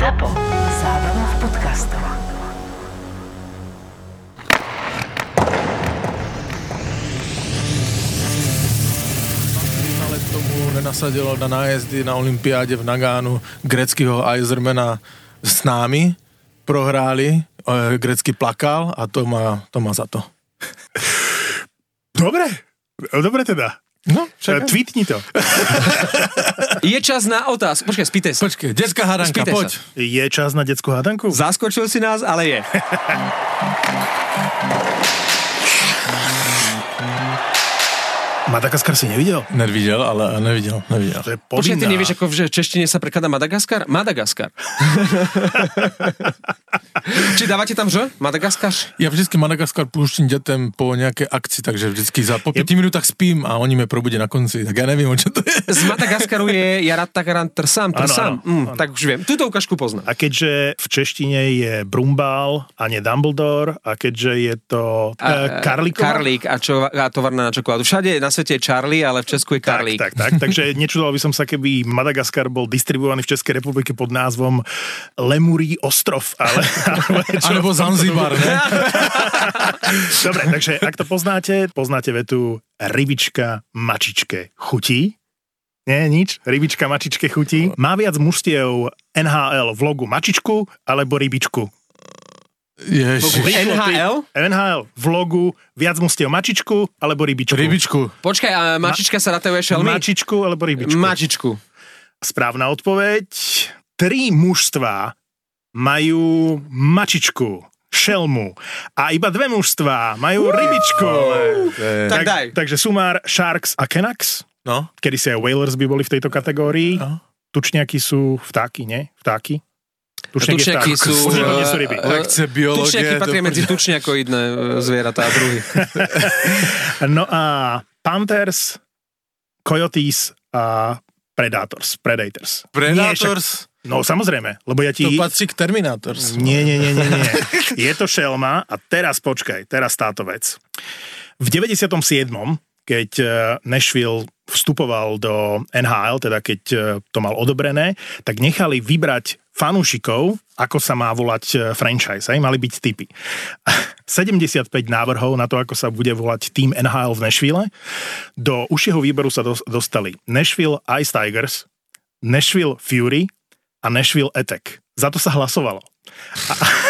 ZAPO. Zábrná v podcastov. tomu nenasadilo na nájezdy na Olympiáde v Nagánu greckého Isermana s námi, prohráli, e, grecky plakal a to má, to má za to. Dobre, dobre teda. No, E, však... Tweetni to. Je čas na otázku. Počkaj, spýtaj sa. Počkej, detská hádanka, Spýtaj poď. sa. Je čas na detskú hádanku? Zaskočil si nás, ale je. Madagaskar si nevidel? Nevidel, ale nevidel, nevidel. To je Počkaj, ty povinná. nevieš, ako v češtine sa prekladá Madagaskar? Madagaskar. Či dávate tam že? Madagaskar? Ja vždycky Madagaskar púštím detem po nejaké akci, takže vždycky za po 5 minútach spím a oni me probudí na konci, tak ja neviem, o čo to je. Z Madagaskaru je Jarat Takaran Trsam, Trsam. Áno, áno, Mm, tak už viem. Túto ukážku poznám. A keďže v češtine je Brumbal a nie Dumbledore a keďže je to uh, Karlíková, Karlík a, čo, a tovarná na čokoládu. Všade na svete je Charlie, ale v Česku je Tak, Karlík. tak, tak. Takže nečudoval by som sa, keby Madagaskar bol distribuovaný v Českej republike pod názvom Lemurí ostrov. Ale, ale čo Alebo Zanzibar, ne? Dobre, takže ak to poznáte, poznáte vetu rybička mačičke chutí. Nie, nič. Rybička mačičke chutí. Má viac mužstiev NHL v logu mačičku alebo rybičku? Ježiš. NHL? NHL v logu viac mužstiev mačičku alebo rybičku? Rybičku. Počkaj, a mačička sa ratajú aj šelmy? Mačičku alebo rybičku? Mačičku. Správna odpoveď. Tri mužstvá majú mačičku, šelmu a iba dve mužstvá majú rybičku. Tak daj. Takže sumár Sharks a Canucks, No, kedy si aj Whalers by boli v tejto kategórii. No. Tučniaky sú vtáky, nie? Vtáky? Tučniak Tučniaky sú... To nie sú ryby. eh, Lekcie biológie, Tučniaky patria medzi tučniakoidné e, zvieratá a druhy. No a Panthers, Coyotes a Predators. Predators. Nie, však- Predators, No samozrejme, lebo ja ti... to patrí k Terminators. Nie, nie, nie, nie, nie. Je to šelma a teraz počkaj, teraz táto vec. V 97. keď eh, Nashville vstupoval do NHL, teda keď eh, to mal odobrené, tak nechali vybrať fanúšikov, ako sa má volať eh, franchise, aj mali byť typy. 75 návrhov na to, ako sa bude volať tým NHL v Nashville. Do užšieho výberu sa dos- dostali Nashville Ice Tigers, Nashville Fury a Nashville Attack. Za to sa hlasovalo.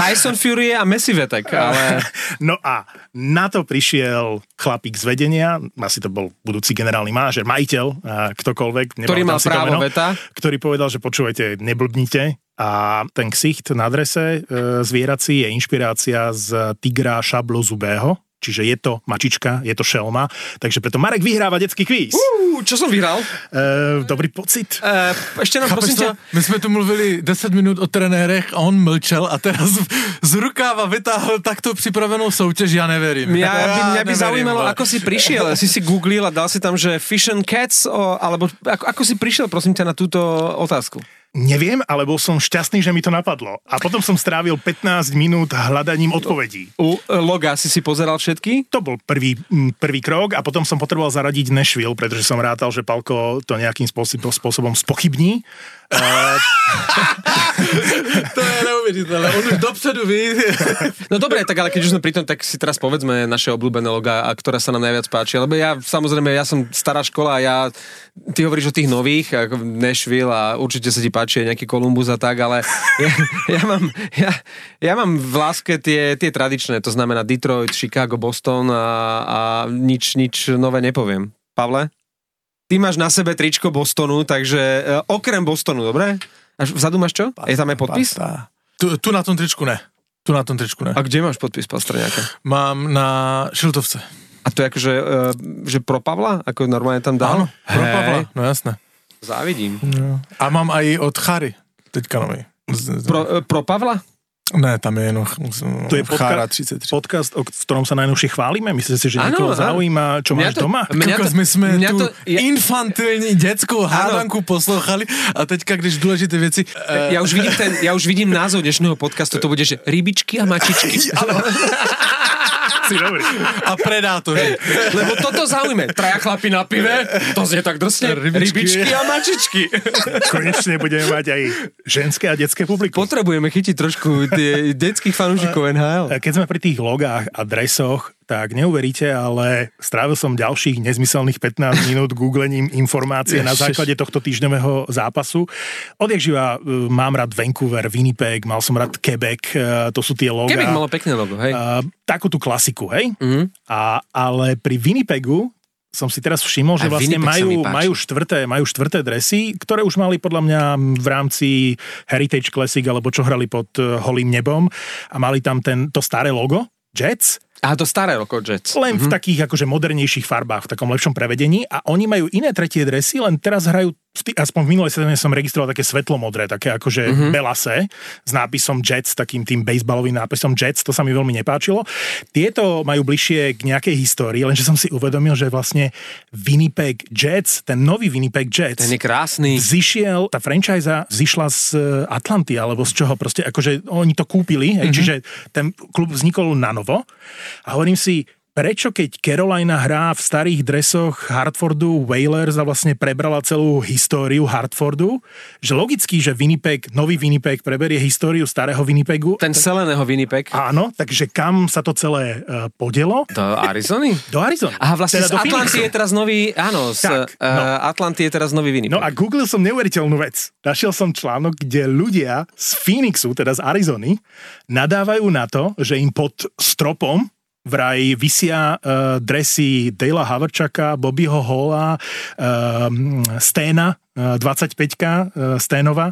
Tyson Fury a Massive Attack, ale No a na to prišiel chlapík z vedenia, asi to bol budúci generálny manažer, majiteľ, ktokoľvek. ktorý mal právo meno, veta. Ktorý povedal, že počúvajte, neblbnite. A ten ksicht na adrese e, zvierací je inšpirácia z tigra šablozubého, čiže je to mačička, je to šelma, takže preto Marek vyhráva detský kvíz. Ú, čo som vyhral? E, dobrý pocit. Uh, ešte nám Chápeš prosím ťa... My jsme tu mluvili 10 minut o trenérech a on mlčel a teraz z rukáva vytáhl takto připravenou soutěž, já neverím. Mňa by, mňa by neverím, zaujímalo, vole. ako si prišiel. Si si googlil a dal si tam, že Fish and Cats, o, alebo ako, ako si prišiel, prosím ťa, na túto otázku? Neviem, ale bol som šťastný, že mi to napadlo. A potom som strávil 15 minút hľadaním odpovedí. U e, loga si si pozeral všetky? To bol prvý, prvý krok a potom som potreboval zaradiť Nashville, pretože som rátal, že Palko to nejakým spôsobom, spôsobom spochybní. To je neuvěřitelné, on už dopředu ví. No dobre, tak ale keď už sme pri tom, tak si teraz povedzme naše obľúbené loga, a ktorá sa nám najviac páči. Lebo ja, samozrejme, ja som stará škola a ja, ty hovoríš o tých nových, ako Nashville a určite sa ti páči aj nejaký Columbus a tak, ale ja, ja, mám, ja, ja mám v láske tie, tie tradičné, to znamená Detroit, Chicago, Boston a, a nič, nič nové nepoviem. Pavle? Ty máš na sebe tričko Bostonu, takže e, okrem Bostonu, dobre? Až vzadu máš čo? Je tam aj podpis? Pasta. Tu, tu na tom tričku ne. Tu na tom tričku ne. A kde máš podpis Pastrňáka? Mám na Šiltovce. A to je akože, uh, že pro Pavla? Ako normálne tam dal? Áno, pro Hej, Pavla, no jasné. Závidím. A mám aj od Chary, teďka z- Pro, uh, pro Pavla? Ne, tam je jenom To je Chára podka- 33. podcast, o v ktorom sa najnovšie chválime. Myslíte si, že Áno, niekoho zaujíma, čo Mňa máš to- doma? Mňa Kokos, my jsme mňa tu to- ja- infantilní dětskou hádanku poslouchali a teďka, když důležité věci... eh, Ja už vidím, ten, ja už vidím názov dnešného podcastu, to bude, že rybičky a mačičky. si dobrý. A predátori. Lebo toto zaujme. Traja chlapi na pive, to znie tak drsne. Rybičky. Rybičky a mačičky. Konečne budeme mať aj ženské a detské publikum. Potrebujeme chytiť trošku detských fanúšikov NHL. Keď sme pri tých logách a dresoch, tak neuveríte, ale strávil som ďalších nezmyselných 15 minút googlením informácie na základe tohto týždňového zápasu. Odjak živa e, mám rád Vancouver, Winnipeg, mal som rád Quebec, e, to sú tie logá. Keby malo pekné logo, hej. Uh, takú tú klasiku, hej? Mhm. A, ale pri Winnipegu som si teraz všimol, že vlastne majú, majú, štvrté, majú štvrté dresy, ktoré už mali podľa mňa v rámci Heritage Classic, alebo čo hrali pod holým nebom a mali tam ten, to staré logo, Jets, A to staré roko Jets. len v takých akože modernejších farbách, v takom lepšom prevedení a oni majú iné tretie dresy, len teraz hrajú, aspoň v minulej sezóne som registroval také svetlomodré, také akože mm-hmm. belase s nápisom Jets, takým tým baseballovým nápisom Jets, to sa mi veľmi nepáčilo. Tieto majú bližšie k nejakej histórii, lenže som si uvedomil, že vlastne Winnipeg Jets, ten nový Winnipeg Jets, Ten je krásny. Zišiel, tá franchise zišla z e, Atlanty, alebo z čoho proste, akože oni to kúpili, mm-hmm. čiže ten klub vznikol na novo. A hovorím si, prečo keď Carolina hrá v starých dresoch Hartfordu Whalers a vlastne prebrala celú históriu Hartfordu, že logicky, že Winnipeg, nový Winnipeg preberie históriu starého Winnipegu. Ten zeleného Winnipeg. Áno, takže kam sa to celé uh, podelo? Do Arizony? Do Arizony. Aha, vlastne Teda z Atlanty je teraz nový, áno, z Tak, no. uh, Atlanty je teraz nový Winnipeg. No a googlil som neuveriteľnú vec. Našiel som článok, kde ľudia z Phoenixu, teda z Arizony, nadávajú na to, že im pod stropom vraj vysia uh, dresy Dale'a Haverčaka, Bobbyho Hola, uh, Sténa, uh, 25-ka uh, Sténova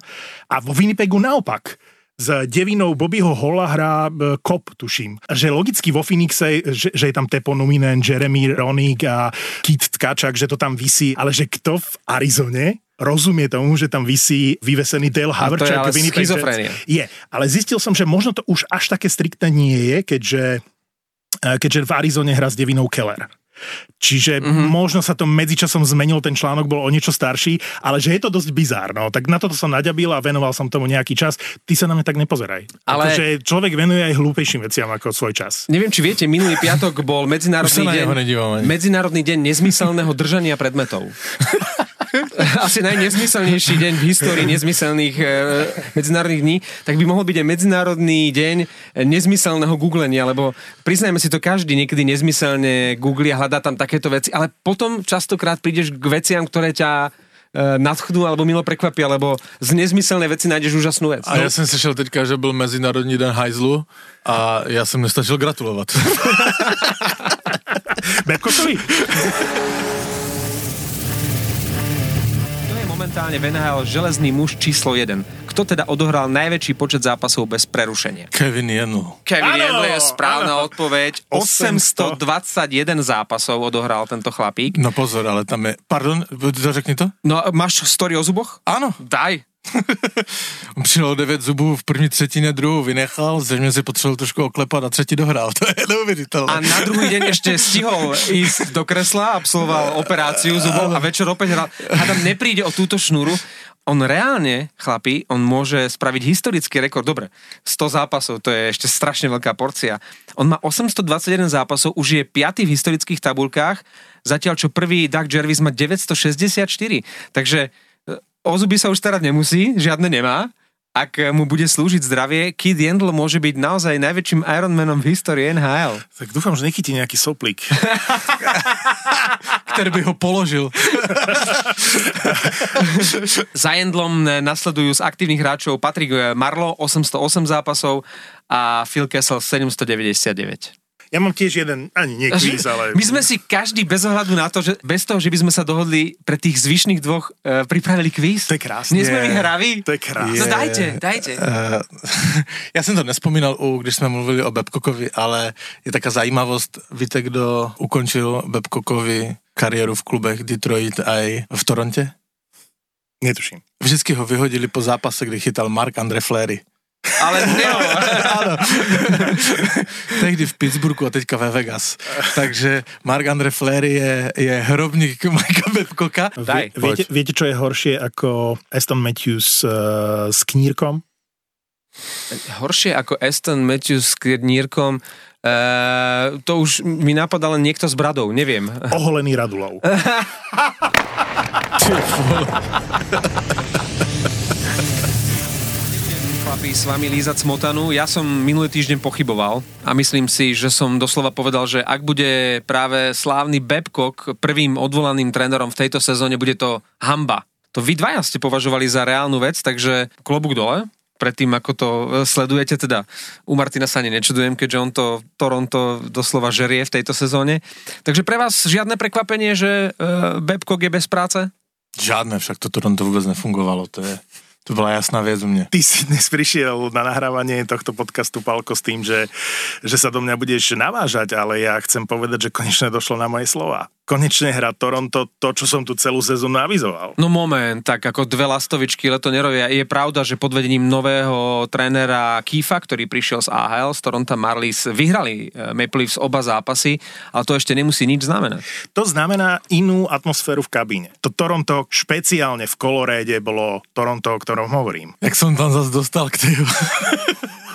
a vo Winnipegu naopak s devinou Bobbyho Hola hrá e, Kop, tuším. Že logicky vo Phoenixe, že, že je tam Tepo Numinen, Jeremy Ronik a Kit Tkačak, že to tam visí, ale že kto v Arizone rozumie tomu, že tam visí vyvesený Dale to je ale. Je, ale zistil som, že možno to už až také striktné nie je, keďže, e, keďže v Arizone hrá s devinou Keller. Čiže Mhm. mm-hmm. možno sa to medzičasom zmenil, ten článok bol o niečo starší, ale že je to dosť bizárno. Tak na toto som naďabil a venoval som tomu nejaký čas. Ty sa na mňa tak nepozeraj. Ale-. Akože človek venuje aj hlúpejším veciam ako svoj čas. Neviem, či viete, minulý piatok bol medzinárodný deň, medzinárodný deň nezmyselného držania predmetov. Asi najnesmyselnejší deň v histórii nezmyselných e, medzinárodných dní, tak by mohol byť aj medzinárodný deň nezmyselného googlenia, lebo priznajme si to každý niekedy nezmyselne googli a hľadá tam takéto veci, ale potom častokrát prídeš k veciam, ktoré ťa e, nadchnú alebo milo prekvapia, lebo z nezmyselnej veci nájdeš úžasnú vec. A já jsem slyšel teďka, že byl Mezinárodní den hajzlu a já jsem nestačil gratulovat. Babcockovi? Momentálne v NHL železný muž číslo 1. Kto teda odohral najväčší počet zápasov bez prerušenia? Kevin Jenl. Kevin Áno, Yandle je správna áno. odpoveď. 800. 821 zápasov odohral tento chlapík. No pozor, ale tam je... Pardon, to řekni to? No máš story o zuboch? Ano. Daj. On přidal 9 zubů v první třetině, druhou vynechal, zřejmě si potřeboval trošku oklepat a třetí dohrál. To je neuvěřitelné. A na druhý deň ešte stihol ísť do kresla, absolvoval operáciu zubov a večer opäť hral. Hádam, nepríde o túto šnúru. On reálne, chlapi, on môže spraviť historický rekord. Dobre, 100 zápasov, to je ešte strašne veľká porcia. On má 821 zápasov, už je piatý v historických tabulkách, zatiaľ čo prvý Doug Jervis má 964. Takže o zuby sa už starať nemusí, žiadne nemá. Ak mu bude slúžiť zdravie, Kid Yandel môže byť naozaj najväčším Ironmanom v histórii NHL. Tak dúfam, že nechytí nejaký soplík. Který by ho položil. Za Jendlom nasledujú z aktívnych hráčov Patrick Marlo 808 zápasov a Phil Kessel 799. Ja mám tiež jeden, ani nie kvíz, ale... My sme si každý bez ohľadu na to, že bez toho, že by sme sa dohodli pre tých zvyšných dvoch e, pripravili kvíz. To je krásne. Nie sme vyhraví. To je krásne. No dajte, dajte. Uh, já jsem to nespomínal, u, když jsme mluvili o Babcockovi, ale je taká zajímavost, víte, kdo ukončil Babcockovi kariéru v klubech Detroit a v Torontě? Netuším. Vždycky ho vyhodili po zápase, kdy chytal Mark Andre Fleury. Ale ne, Áno. Tehdy v Pittsburghu a teďka ve Vegas. Takže Mark Andre Fleury je, je hrobník Mikea Babcocka. Daj, Vie, viete, viete, čo je horšie ako Aston Matthews uh, s knírkom? Horšie ako Aston Matthews s Nírkom, Uh, to už mi napadá len niekto s bradou, neviem. Oholený Radulov. Chlapí, s vami lízať smotanu. Ja som minulý týždeň pochyboval a myslím si, že som doslova povedal, že ak bude práve slávny Babcock prvým odvolaným trénerom v tejto sezóne, bude to hamba. To vy dvaja ste považovali za reálnu vec, takže klobúk dole predtým, ako to e, sledujete, teda u Martina sa ani nečudujem, keďže on to Toronto doslova žerie v tejto sezóne. Takže pre vás žiadne prekvapenie, že uh, Babcock je bez práce? Žádné, však to Toronto vůbec nefungovalo, to je... To bola jasná vec u mne. Ty si dnes prišiel na nahrávanie tohto podcastu, Palko, s tým, že, že sa do mňa budeš navážať, ale ja chcem povedať, že konečne došlo na moje slova konečne hrá Toronto to, čo som tu celú sezónu avizoval. No moment, tak ako dve lastovičky leto nerovia. Je pravda, že pod vedením nového trénera Kifa, ktorý prišiel z AHL, z Toronto Marlies, vyhrali eh, Maple Leafs oba zápasy, ale to ešte nemusí nič znamenať. To znamená inú atmosféru v kabíne. To Toronto špeciálne v koloréde bolo Toronto, o ktorom hovorím. Jak som tam zase dostal k tej...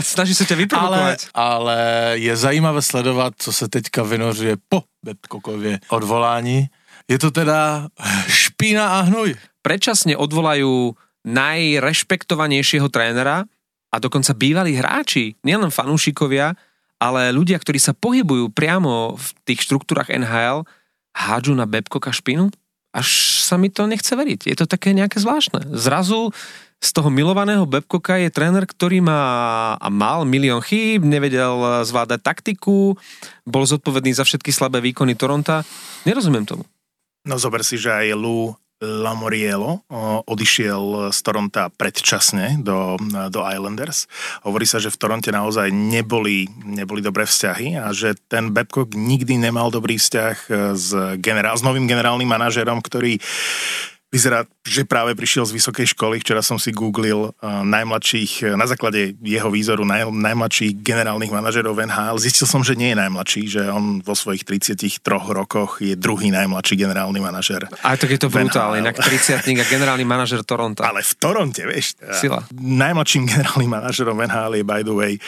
Snaží sa ťa vyprovokovať. Ale, ale je zajímavé sledovat, co se teďka vynořuje po Babcockově odvolání. Je to teda špína a hnuj. Predčasne odvolajú najrešpektovanejšieho trénera a dokonca bývalí hráči, nielen fanúšikovia, ale ľudia, ktorí sa pohybujú priamo v tých štruktúrach NHL, hádžu na Babcocka špinu? Až sa mi to nechce veriť. Je to také nejaké zvláštne. Zrazu z toho milovaného Babcocka je tréner, ktorý má a mal milión chýb, nevedel zvládať taktiku, bol zodpovedný za všetky slabé výkony Toronta. Nerozumiem tomu. No zober si, že aj Lou Lamoriello odišiel z Toronta predčasne do, do Islanders. Hovorí sa, že v Toronte naozaj neboli, neboli dobré vzťahy a že ten Babcock nikdy nemal dobrý vzťah s, generál, s novým generálnym manažerom, ktorý Vyzerá, že práve prišiel z vysokej školy. Včera som si googlil uh, najmladších, uh, na základe jeho výzoru naj, najmladších generálnych manažerov NHL. Zistil som, že nie je najmladší, že on vo svojich 33 rokoch je druhý najmladší generálny manažer. Aj tak je to brutálne, inak 30 a generálny manažer Toronto. Ale v Toronte, vieš. Sila. Najmladším generálnym manažerom NHL je, by the way,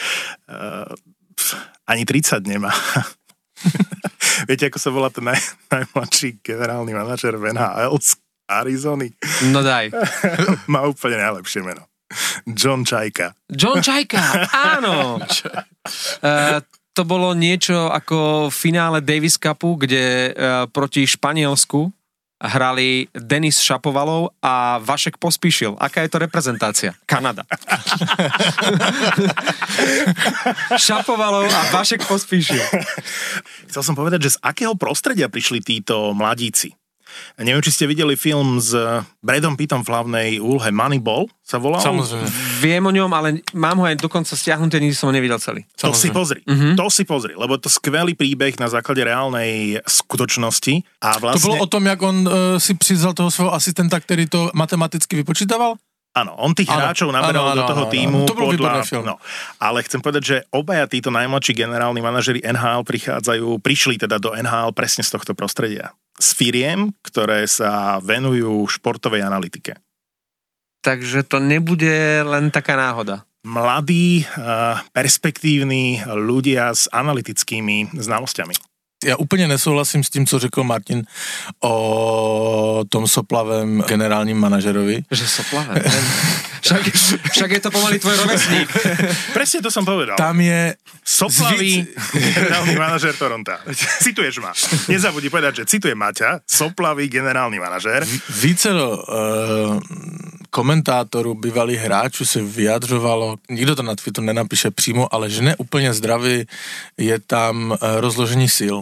uh, ani 30 nemá. Viete, ako sa volá ten naj, najmladší generálny manažer v NHL? Arizony. No daj. Má úplne najlepšie meno. John Čajka. John Čajka, áno. uh, to bolo niečo ako v finále Davis Cupu, kde uh, proti Španielsku hrali Denis Šapovalov a Vašek Pospíšil. Aká je to reprezentácia? Kanada. Šapovalov a Vašek Pospíšil. Chcel som povedať, že z akého prostredia prišli títo mladíci? Neviem, či ste videli film s Bradom Pittom v hlavnej úlhe Moneyball, sa volal? Samozrejme. Viem o ňom, ale mám ho aj dokonca stiahnuté, nikdy som ho nevidel celý. To si pozri, mm-hmm. to si pozri, lebo to skvelý príbeh na základe reálnej skutočnosti. A vlastne... To bolo o tom, jak on uh, si přizal toho svojho asistenta, ktorý to matematicky vypočítaval? Áno, on tých ano, hráčov naberal ano, do toho týmu. To bol podľa, film. No, ale chcem povedať, že obaja títo najmladší generálni manažeri NHL prichádzajú, prišli teda do NHL presne z tohto prostredia. S firiem, ktoré sa venujú športovej analytike. Takže to nebude len taká náhoda. Mladí, eh, perspektívni ľudia s analytickými znalosťami já úplně nesouhlasím s tím, co řekl Martin o tom soplavém generálním manažerovi. Že soplavé? však, však je to pomaly tvoj rovesník. Presne to som povedal. Tam je... Soplavý generálny manažer Toronto. Cituješ ma. Nezabudni povedať, že cituje Maťa, soplavý generálny manažer. Vícero uh, komentátorů, bývalých hráčů se vyjadřovalo, nikdo to na Twitteru nenapíše přímo, ale že ne úplně zdravý je tam uh, rozložení sil.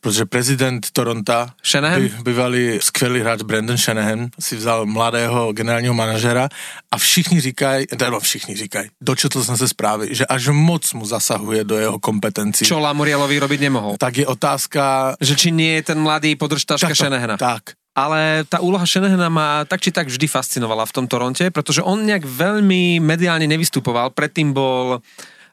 Protože prezident Toronto, by, bývalý skvělý hráč Brandon Shanahan, si vzal mladého generálního manažera a všichni říkají, no všichni říkají, dočetl jsem se zprávy, že až moc mu zasahuje do jeho kompetencí. Čo Lamorielovi robiť nemohol. Tak je otázka... Že či nie je ten mladý podržtaška Shanahana. Tak, ale tá úloha Shanahana ma tak či tak vždy fascinovala v tom Toronte, pretože on nejak veľmi mediálne nevystupoval. Predtým bol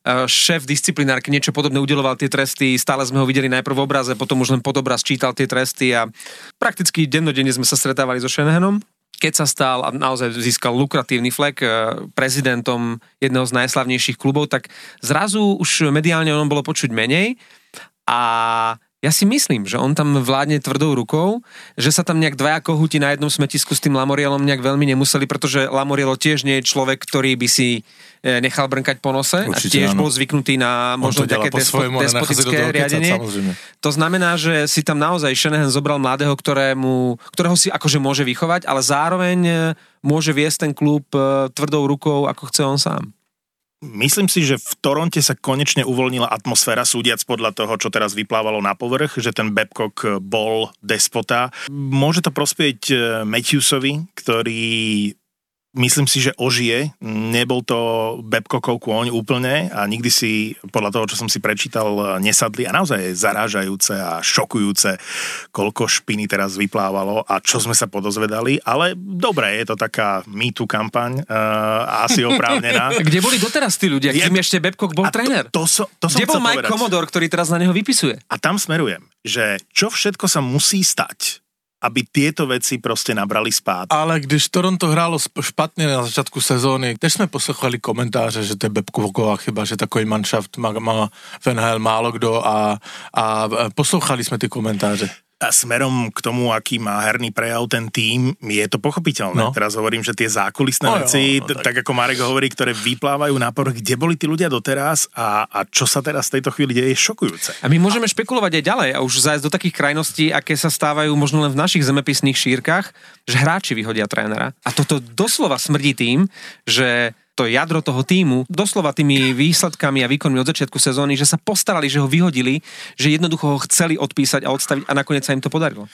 Eh, šéf disciplinárky niečo podobné udeloval tie tresty, stále sme ho videli najprv v obraze, potom už len pod obraz čítal tie tresty a prakticky dennodenne sme sa stretávali so Shanahanom. keď sa stal a naozaj získal lukratívny flek eh, prezidentom jedného z najslavnejších klubov, tak zrazu už mediálne o bolo počuť menej a ja si myslím, že on tam vládne tvrdou rukou, že sa tam nejak dvaja kohúti na jednom smetisku s tým Lamorielom nejak veľmi nemuseli, pretože Lamorielo tiež nie je človek, ktorý by si eh, nechal brnkať po nose Určite a tiež áno. bol zvyknutý na možno také po despo, do despotické riadenie. samozrejme. To znamená, že si tam naozaj Shanahan zobral mladého, ktorému, ktorého si akože môže vychovať, ale zároveň e, môže viesť ten klub e, tvrdou rukou, ako chce on sám. Myslím si, že v Toronte sa konečne uvoľnila atmosféra, súdiac podľa toho, čo teraz vyplávalo na povrch, že ten Babcock bol despota. Môže to prospieť eh, Matthewsovi, ktorý myslím si, že ožije. Nebol to Babcockov kôň úplne a nikdy si, podľa toho, čo som si prečítal, nesadli a naozaj je zarážajúce a šokujúce, koľko špiny teraz vyplávalo a čo sme sa podozvedali, ale dobre, je to taká Too kampaň uh, asi oprávnená. Kde boli doteraz tí ľudia, Je- kým ešte Babcock bol to- tréner? To, to, to som Kde bol Mike povedať. Commodore, ktorý teraz na neho vypisuje? A tam smerujem, že čo všetko sa musí stať, aby tieto veci proste nabrali spád. Ale když Toronto hrálo špatně na začátku sezóny, teď jsme poslouchali komentáře, že to je Bebková chyba, že takový manšaft má, má v NHL málo kdo a, a poslouchali jsme ty komentáře. A smerom k tomu, aký má herný prejav ten tým, je to pochopiteľné. No. Teraz hovorím, že tie zákulisné No veci, no tak. tak ako Marek hovorí, ktoré vyplávajú na povrch, kde boli tí ľudia doteraz a, a čo sa teraz v tejto chvíli deje, je šokujúce. A my môžeme špekulovať aj ďalej a už zájsť do takých krajností, aké sa stávajú možno len v našich zemepisných šírkach, že hráči vyhodia trénera. A toto doslova smrdí tým, že to jadro toho týmu, doslova tými výsledkami a výkonmi od začiatku sezóny, že sa postarali, že ho vyhodili, že jednoducho ho chceli odpísať a odstaviť a nakoniec sa im to podarilo.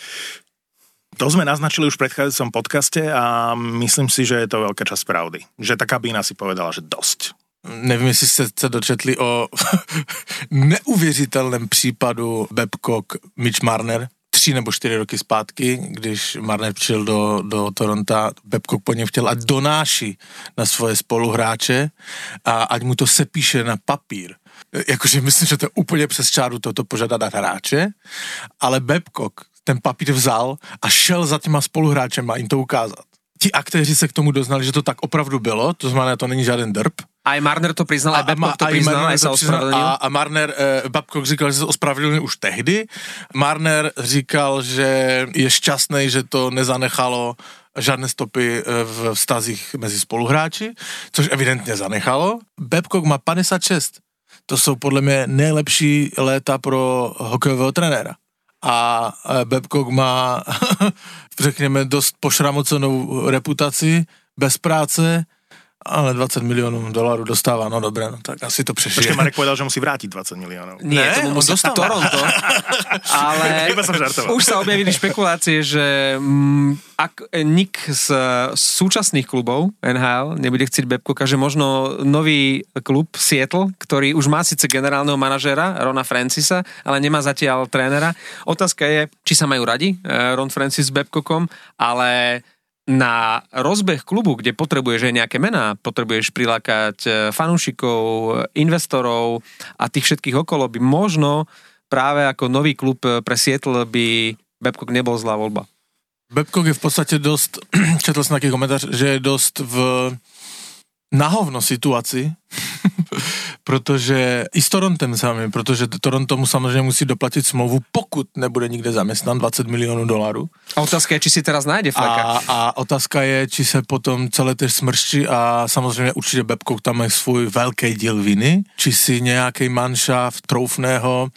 To sme naznačili už v predchádzajúcom podcaste a myslím si, že je to veľká časť pravdy. Že tá kabína si povedala, že dosť. Nevím, jestli jste se dočetli o neuvěřitelném případu Babcock Mitch Marner, tři nebo čtyři roky zpátky, když Marner přišel do, do Toronto, Babcock po něm chtěl, ať donáší na svoje spoluhráče a ať mu to sepíše na papír. Jakože myslím, že to je úplně přes čáru toto požadat na hráče, ale Babcock ten papír vzal a šel za těma spoluhráčema jim to ukázat. Ti aktéři se k tomu doznali, že to tak opravdu bylo, to znamená, to není žádný drb, Aj Marner to priznal, aj Babcock to priznal, Marner aj sa ospravedlnil. A, a Marner, eh, Babcock říkal, že se ospravedlnil už tehdy. Marner říkal, že je šťastný, že to nezanechalo žádné stopy eh, v vztazích mezi spoluhráči, což evidentně zanechalo. Babcock má 56. To jsou podle mě nejlepší léta pro hokejového trenéra. A eh, Babcock má, řekněme, dost pošramocenou reputaci, bez práce, ale 20 milionů dolarů dostává, no dobré, no tak asi to přežije. Počkej, Marek povedal, že musí vrátiť 20 miliónov. Nie, Ne, tomu on musí dostal. Toronto. Ale Iba som žartoval. už sa objavili špekulácie, že mm, ak nik z súčasných klubov NHL nebude chcieť Babcocka, že možno nový klub Seattle, ktorý už má síce generálneho manažera Rona Francisa, ale nemá zatiaľ trénera. Otázka je, či sa majú radi eh, Ron Francis s Babcockom, ale na rozbeh klubu, kde potrebuješ aj nejaké mená, potrebuješ prilákať e, fanúšikov, investorov a tých všetkých okolo, by možno práve ako nový klub e, pre Seattle by Babcock nebol zlá voľba. Babcock je v podstatě dost, četl jsem nějaký komentář, že je dost v nahovno situaci, protože i s Torontem sami, protože Toronto mu samozřejmě musí doplatit smlouvu, pokud nebude nikde zaměstnan 20 milionů dolarů. A otázka je, či si teraz nájde fleka. A, a otázka je, či se potom celé ty smršti a samozřejmě určitě Babcock tam má svůj velký díl viny, či si nějaký manšaft troufne ho,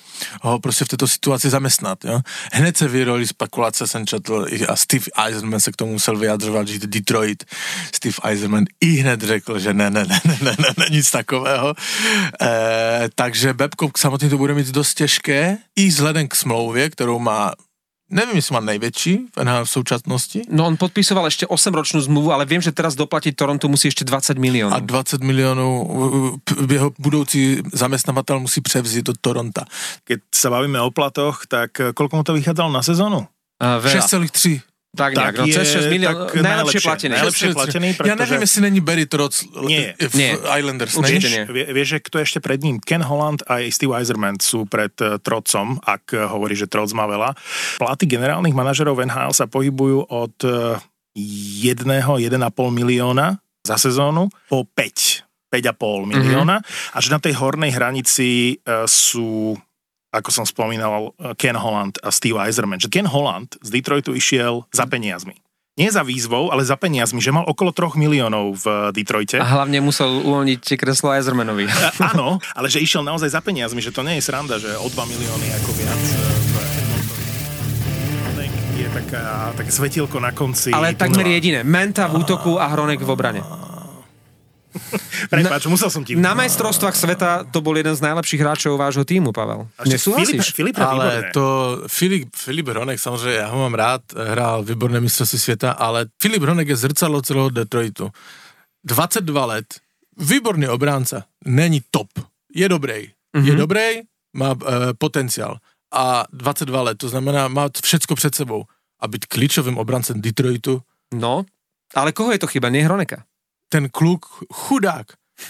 prostě v této situaci zaměstnat. Jo? Hned se vyroli spekulace, jsem četl, a Steve Eisenman se k tomu musel vyjadřovat, že Detroit, Steve Eisenman i hned řekl, že ne, ne, ne, ne, ne, ne, ne nic takového. E, takže Babcock samotný to bude mít dost těžké, i vzhledem k smlouvě, kterou má Nevím, jestli má největší v NHL v současnosti. No on podpisoval ešte 8-ročnú zmluvu, ale viem, že teraz doplatiť Toronto musí ešte 20 miliónov. A 20 milionů uh, p- jeho budoucí zaměstnavatel musí převzít do Toronta. Keď sa bavíme o platoch, tak eh, koľko mu to vychádzalo na sezónu? A veľa. 6,3. Tak nejak, no, cez 6 miliónov, tak najlepšie platený. Najlepšie platený, Já pretože... nevím, jestli není Barry Trotz Nie. v Nie. Islanders. Určite nie. Vie, vieš, že kto je ešte pred ním? Ken Holland a Steve Eiserman sú pred uh, Trocom, ak uh, hovorí, že Troc má veľa. Platy generálnych manažerov NHL sa pohybujú od uh, 1, 1,5 milióna za sezónu po 5, 5,5 milióna a že na tej hornej hranici e, sú ako som spomínal, e, Ken Holland a Steve Eiserman. Že Ken Holland z Detroitu išiel za peniazmi. Nie za výzvou, ale za peniazmi, že mal okolo 3 miliónov v Detroite. A hlavne musel uvoľniť kreslo Eisermanovi. E, áno, ale že išiel naozaj za peniazmi, že to nie je sranda, že o 2 milióny ako viac je taká, také svetielko na konci. Ale takmer tunela. jediné. Menta v útoku a Hronek v obrane. Prepáč, musel som ti... Na majstrovstvách sveta to bol jeden z najlepších hráčov vášho týmu, Pavel. Ešte Filip, Nesúhlasíš? Filip je výborné. Ale to Filip, Filip Hronek, samozřejmě já ho mám rád, hrál výborné mistrovství světa, ale Filip Hronek je zrcadlo celého Detroitu. 22 let, výborný obránce, není top, je dobrý, mm-hmm. je dobrý, má e, potenciál a 22 let, to znamená, má všecko před sebou a být klíčovým obrancem Detroitu, No, ale koho je to chyba? Nie Hroneka. Ten kluk, chudák,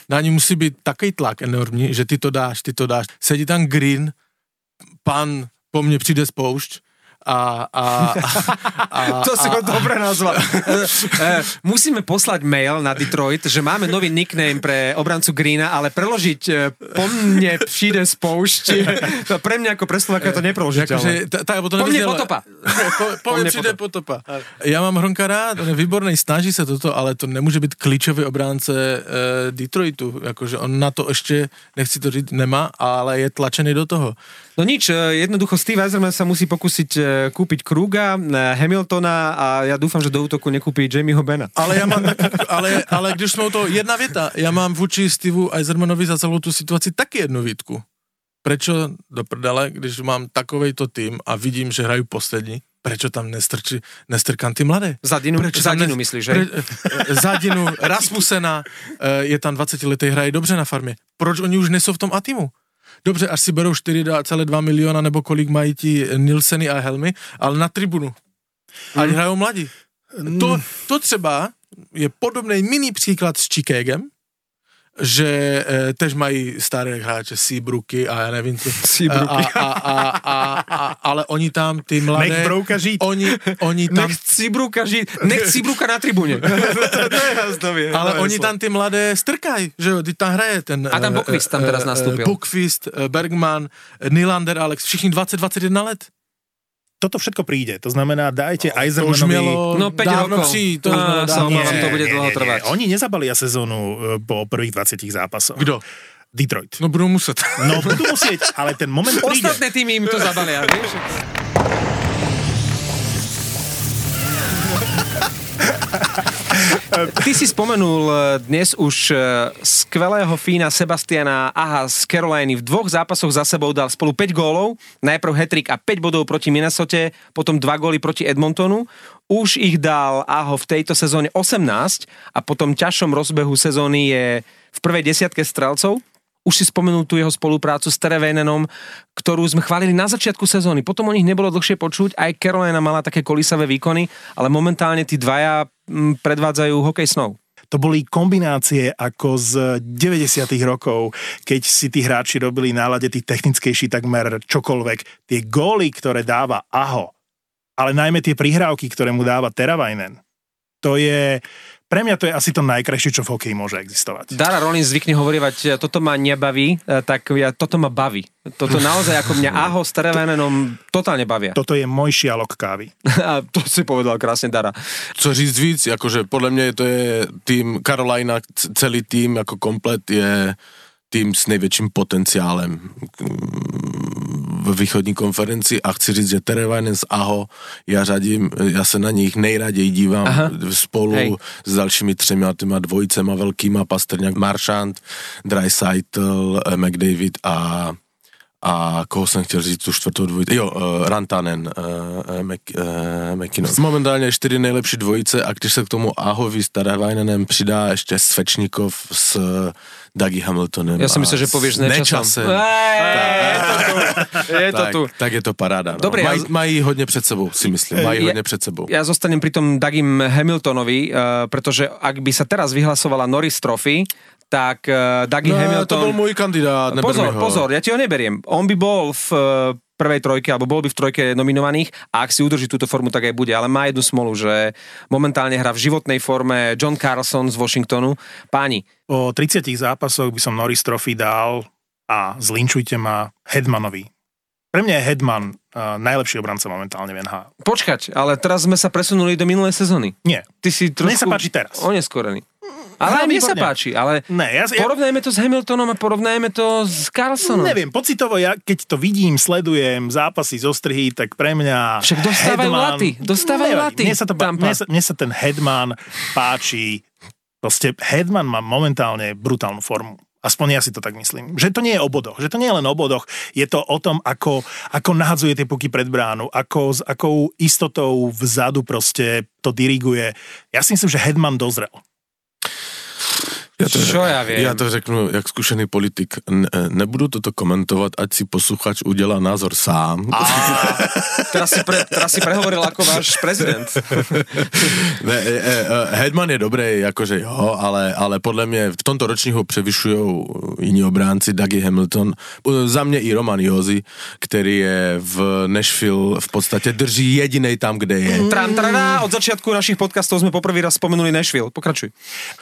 na ní musí být takový tlak enormní, že ty to dáš, ty to dáš. Sedí tam Green, pan po mne přijde spoušť a, a, a, a, To si ho dobre nazval. E, e, Musíme poslať mail na Detroit, že máme nový nickname pre obrancu Greena, ale preložiť e, po mne přijde spoušť. To pre mňa ako pre Slováka je to nepreložiteľné. Akože, to Po mne potopa. po, po mne přijde potopa. Já mám Hronka rád, on je výborný, snaží se toto, ale to nemůže být klíčový obránce e, Detroitu. Jakože on na to ještě, nechci to říct, nemá, ale je tlačený do toho. No nič, e, jednoducho Steve Eiserman sa musí pokúsiť e, kúpiť Kruga, e, Hamiltona a ja dúfam, že do útoku nekúpi Jamieho Bena. Ale já mám, ale, ale když jsme u toho, jedna věta, já mám vůči Steveu Eisermanovi za celou tu situaci taky jednu výtku. Prečo do prdele, když mám takovejto tým a vidím, že hrajú poslední, prečo tam nestrči, nestrkám ty mladé? Zadinu, Prečo zadinu ne- myslíš, že? Pre, Zadinu, Rasmusena, je tam 20 letý, hraje dobře na farmě. Proč oni už nejsou v tom Atimu? Dobře, až si berou 4,2 miliona nebo kolik mají ti Nilseny a Helmy, ale na tribunu. Ať Mhm. hrajou mladí. To, to třeba je podobný mini příklad s Chicagem, že e, tež mají staré hráče, Seabrooky a já nevím, co. Seabrooky. A, a, a, a, a, ale oni tam, ty mladé, Nech Brouka žít. oni, oni tam Nech Cibruka ži... Nech Cibruka na tribúne. to je jasné. Ale oni tam ty mladé strkají, že jo, ty tam hraje ten... Adam eh, Bokvist tam eh, teraz eh, nastúpil. Bokvist, Bergman, Nylander, Alex, všichni 20-21 let. Toto všetko príde. To znamená, dajte To už Eisermanovi... mělo No, päť dávno rokov. přijít, to už Á, sa obávam, to bude dlho trvať. Oni nezabalia sezónu e, po prvých 20 zápasoch. Kdo? Detroit. No budou muset. No budú musieť, ale ten moment príde. Ostatné týmy im to zabalia, vieš? Ty si spomenul eh, dnes už eh, skvelého Fína Sebastiana Aha z Caroliny. V dvoch zápasoch za sebou dal spolu 5 gólov. Najprv hetrik a 5 bodov proti Minnesote, potom 2 góly proti Edmontonu. Už ich dal Aho v tejto sezóne 18 a po tom ťažšom rozbehu sezóny je v prvej desiatke strelcov. Už si spomenul tú jeho spoluprácu s Terevénenom, ktorú sme chválili na začiatku sezóny. Potom o nich nebolo dlhšie počuť, aj Carolina mala také kolísavé výkony, ale momentálne tí dvaja mm, predvádzajú hokej snov. To boli kombinácie ako z 90 rokov, keď si tí hráči robili nálade tých technickejší takmer čokoľvek. Tie góly, ktoré dáva Aho, ale najmä tie prihrávky, ktoré mu dáva Teravainen, to je... Pre mňa to je asi to najkrajšie, čo v hokeji môže existovať. Dara Rollins zvykne hovorievať, toto ma nebaví, e, tak ja, toto ma baví. Toto naozaj ako mňa Aho s Terevénenom totálne bavia. Toto je môj šialok kávy. A to si povedal krásne Dara. Co říct víc, jakože podle mě to je tým Carolina, celý tým jako komplet je tým s největším potenciálem v východní konferenci a chci říct, že Terevainen s Aho, já řadím, já se na nich nejraději dívám Aha. Spolu Hej. S dalšími třema těma dvojicema velkýma, Pastrňák, Marchand, Dreisaitl, eh, McDavid a a koho jsem chtěl říct, tu čtvrtou dvojici, jo, uh, Rantanen, uh, Mac, uh, McKinnon. Momentálně čtyři nejlepší dvojice a když se k tomu Ahovi s Taravajnenem přidá ještě Svečníkov s Dougie Hamiltonem Ja si myslím, že povieš nečasom. Nečasem. Ej, je to tu. Je to tak, tak je to paráda. No. Dobre, mají, ja- mají hodně před sebou, si myslím. Mají Ja- hodně před sebou. Ja zostanem pri tom Dagim Hamiltonovi, uh, pretože ak by sa teraz vyhlasovala Norris Trophy, tak uh, Dougie No, Hamilton... to byl můj kandidát, Pozor, ho. pozor, ja ti ho neberiem. On by bol v, eh, prvej trojke, alebo bol by v trojke nominovaných a ak si udrží túto formu, tak aj bude. Ale má jednu smolu, že momentálne hrá v životnej forme John Carlson z Washingtonu. Páni, Po 30 zápasoch by som Norris Trophy dal a zlinčujte ma Hedmanovi. Pre mňa je Hedman uh, najlepší obranca momentálne v NHL. počkať, ale teraz sme sa presunuli do minulej sezóny. Nie. Ty si trošku... Mne sa páči teraz. Oneskorený. Ale aj mne sa páči, ale Ne, ja, porovnajme to s Hamiltonom a porovnajme to s Carlsonom. neviem, pocitovo, ja keď to vidím, sledujem zápasy zo strihy, tak pre mňa Však dostávajú Hedman- laty, dostávajú laty. Mne sa, to, Tampa. mne, sa, mne sa ten Hedman páči. Proste Hedman má momentálne brutálnu formu. Aspoň ja si to tak myslím. Že to nie je o bodoch. Že to nie je len o bodoch. Je to o tom, ako, ako nahadzuje tie puky pred bránu, ako, s akou istotou vzadu proste to diriguje. Ja si myslím, že Hedman dozrel. Já to, Čo ja viem? Já to řeknu, jak zkušený politik. Ne, nebudu toto komentovat, ať si posluchač udělá názor sám. A... Teraz si, pre, teraz si prehovoril ako váš prezident. Ne, e, e, Hedman je dobrý, jakože jo, ale, ale podle mě v tomto ročníku převyšují jiní obránci, Dougie Hamilton, E, za mě i Roman Jozi, který je v Nashville v podstatě drží jedinej tam, kde je. Tram, trará, od začiatku našich podcastov sme poprvý raz spomenuli Nashville. Pokračuj.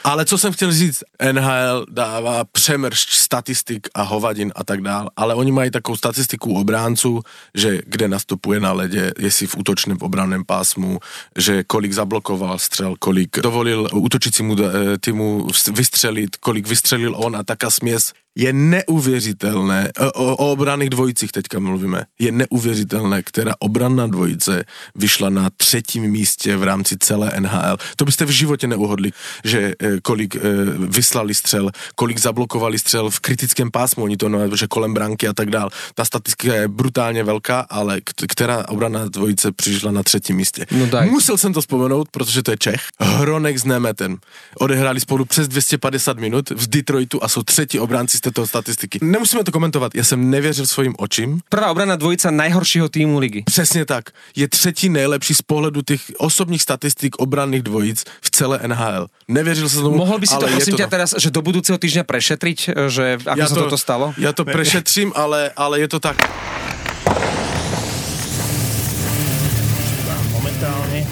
Ale co jsem chtěl říct, NHL dává přemršť statistik a hovadin a tak dál, ale oni mají takovou statistiku obránců, že kde nastupuje na ledě, jestli v útočném v obranném pásmu, že kolik zablokoval střel, kolik dovolil útočícímu eh, týmu vystřelit, kolik vystřelil on a taká směs je neuvěřitelné, o, o, obraných dvojicích teďka mluvíme, je neuvěřitelné, která obranná dvojice vyšla na třetím místě v rámci celé NHL. To byste v životě neuhodli, že eh, kolik eh, vyslali střel, kolik zablokovali střel v kritickém pásmu, oni to no, že kolem branky a tak dál. Ta statistika je brutálně velká, ale která obranná dvojice přišla na třetím místě. No. Musel jsem to vzpomenout, protože to je Čech. Hronek s Nemetem. Odehráli spolu přes 250 minut v Detroitu a jsou třetí obránci této statistiky. Nemusíme to komentovat, já jsem nevěřil svým očím. Prvá obranná dvojica najhoršího týmu ligy. Přesně tak. Je třetí nejlepší z pohledu těch osobních statistik obranných dvojic v celé NHL. Nevěřil jsem tomu, Mohol by si to prosím ťa to. teraz, že do budúceho týždňa prešetriť, že ako sa toto stalo? Já to prešetřím, ale, ale je to tak. momentálne,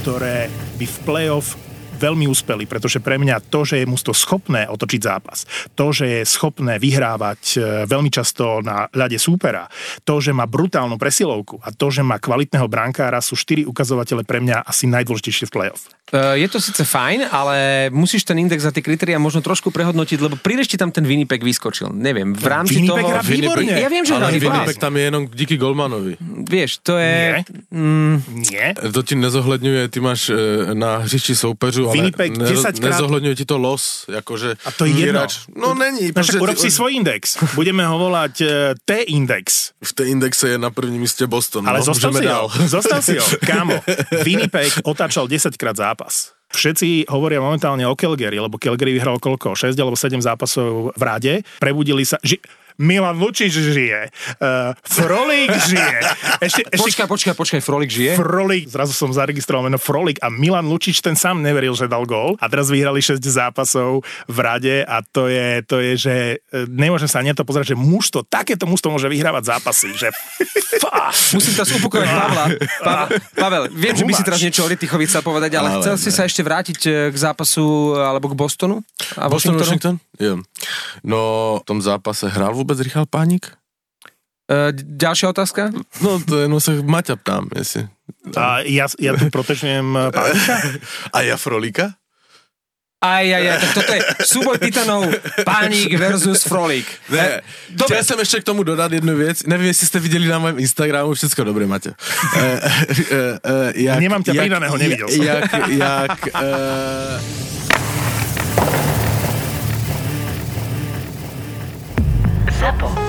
ktoré by v play-off veľmi úspeli, pretože pre mňa to, že je musto schopné otočiť zápas, to, že je schopné vyhrávať e, veľmi často na ľade súpera, to, že má brutálnu presilovku a to, že má kvalitného brankára, sú štyri ukazovatele pre mňa asi najdôležitejšie v play-off. Uh, je to síce fajn, ale musíš ten index za tie kritéria možno trošku prehodnotiť, lebo príliš ti tam ten Winnipeg vyskočil. Neviem, v rámci Winnipeg toho... hrá výborne. Ja viem, že hrá. Winnipeg tam je jenom díky Golmanovi. Vieš, to je... Nie. Mm, Nie? To ti nezohledňuje, ty máš e, na hřišti soupeřů, ale Winnipeg ne, 10 krát- nezohledňuje ti to los, jakože... A to je jedno. No není, No však urob si svoj index. Budeme ho volať e, T-index. v té indexe je na prvním místě Boston. Ale no, zostav si dál. ho. Zostav si ho. Kámo, Winnipeg otáčal 10 krát zápas. Všetci hovoria momentálne o Calgary, lebo Calgary vyhral koľko? 6 alebo 7 zápasov v rade. Prebudili sa... Ži- Milan Lučič žije. Uh, Frolík žije. Ešte, ešte počkaj, počkaj, počkaj, Frolik žije? Frolik, zrazu som zaregistroval meno Frolik a Milan Lučič ten sám neveril, že dal gól a teraz vyhrali 6 zápasov v rade a to je, to je že e, nemôžem sa ani na to pozerať, že mužstvo, takéto mužstvo môže vyhrávať zápasy, že. Musím teraz upokojať Pavla. Pavel, Pavel, viem, že by si teraz niečo o Litychovi chcel povedať, ale, Ale chcel si ne. sa ešte vrátiť e, k zápasu alebo k Bostonu? A Boston, Washingtonu? Washington? Jo. No, v tom zápase hrál vůbec Richard Pánik? E, ďalšia otázka? No, to jenom se Maťa ptám, jestli. A ja, ja tu protečujem e, pánika. A ja Frolíka? Aj, aj, aj, tak toto je súboj titanov Pánik versus Frolik. Ne, Dobre. chtěl jsem ještě k tomu dodat jednu věc. Nevím, jestli jste viděli na mém Instagramu, všechno dobré, Maťa. Eh, eh, eh, jak, Nemám ťa jak, pridaného, nevidel som. Jak, jak, eh, Apple.